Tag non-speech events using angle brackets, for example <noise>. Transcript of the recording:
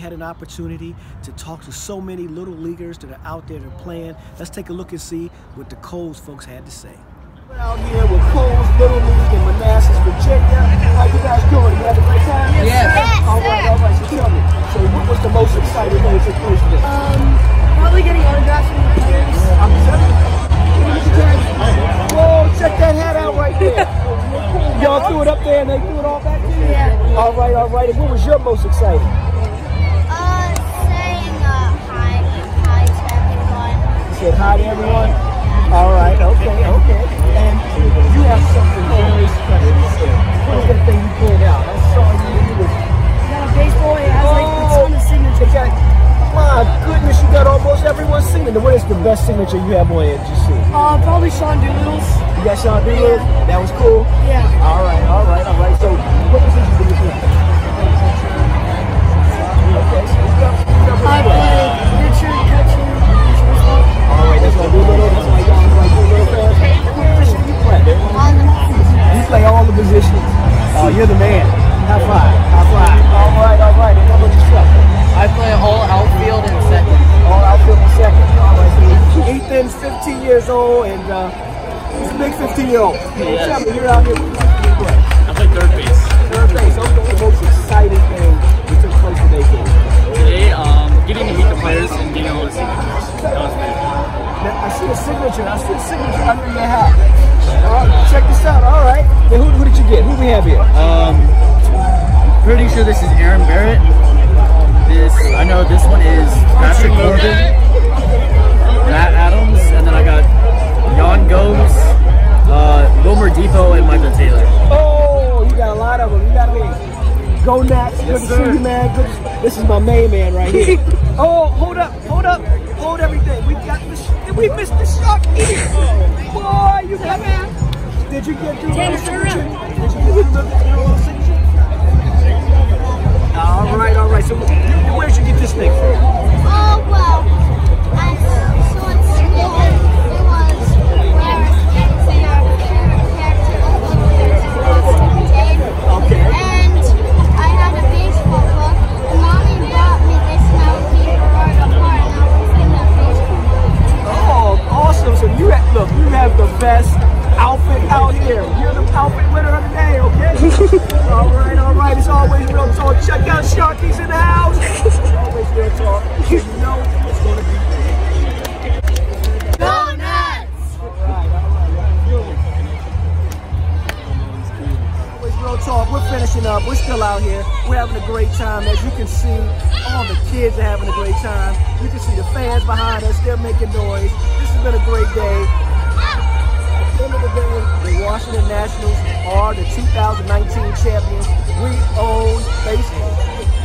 had an opportunity to talk to so many little leaguers that are out there that are playing. Let's take a look and see what the Coles folks had to say. We're out here with Coles Little League in Manassas, Virginia. How you guys doing? You had a great time? Yes. Yes, All right, all right. So tell me. So what was the most exciting thing that took place today? Um, probably getting autographs from the players. I'm sorry. Whoa, check that hat out right there. <laughs> Y'all threw it up there and they threw it all back to you? Yeah. All right, all right. And what was your most exciting? Hi to everyone? All right, okay, okay. And you have something very special to say. What is that thing you pulled out? I saw you you was... Got a baseball. It has like a ton of signatures. Got, my goodness, you got almost everyone's signature. What is the best signature you have on it, you see? Uh, probably Sean Doolittle's. You got Sean Doolittle? That was cool? Yeah. All right, all right, all right. Man. High five. High. All right, all right. And how about yourself? I play all outfield and second. All outfield in second. All right, so Ethan's 15 years old and uh, he's a big 15 year old. Yes. Tell me, you're out here. Go Nats. Good to see you, man. Good this is my main man right here. <laughs> oh, hold up. Hold up. Hold everything. We got the. sh- Did we miss the shark ear? Boy, you got man. Did you get through the turn? Did you get through best outfit out here. You're the outfit winner of the day, okay? <laughs> all right, all right. It's always real talk. Check out Sharky's in the house. <laughs> always real talk. You know it's going to be Always real talk. We're finishing up. We're still out here. We're having a great time. As you can see, all the kids are having a great time. You can see the fans behind us. They're making noise. This has been a great day end of the day, the Washington Nationals are the 2019 champions. We own baseball.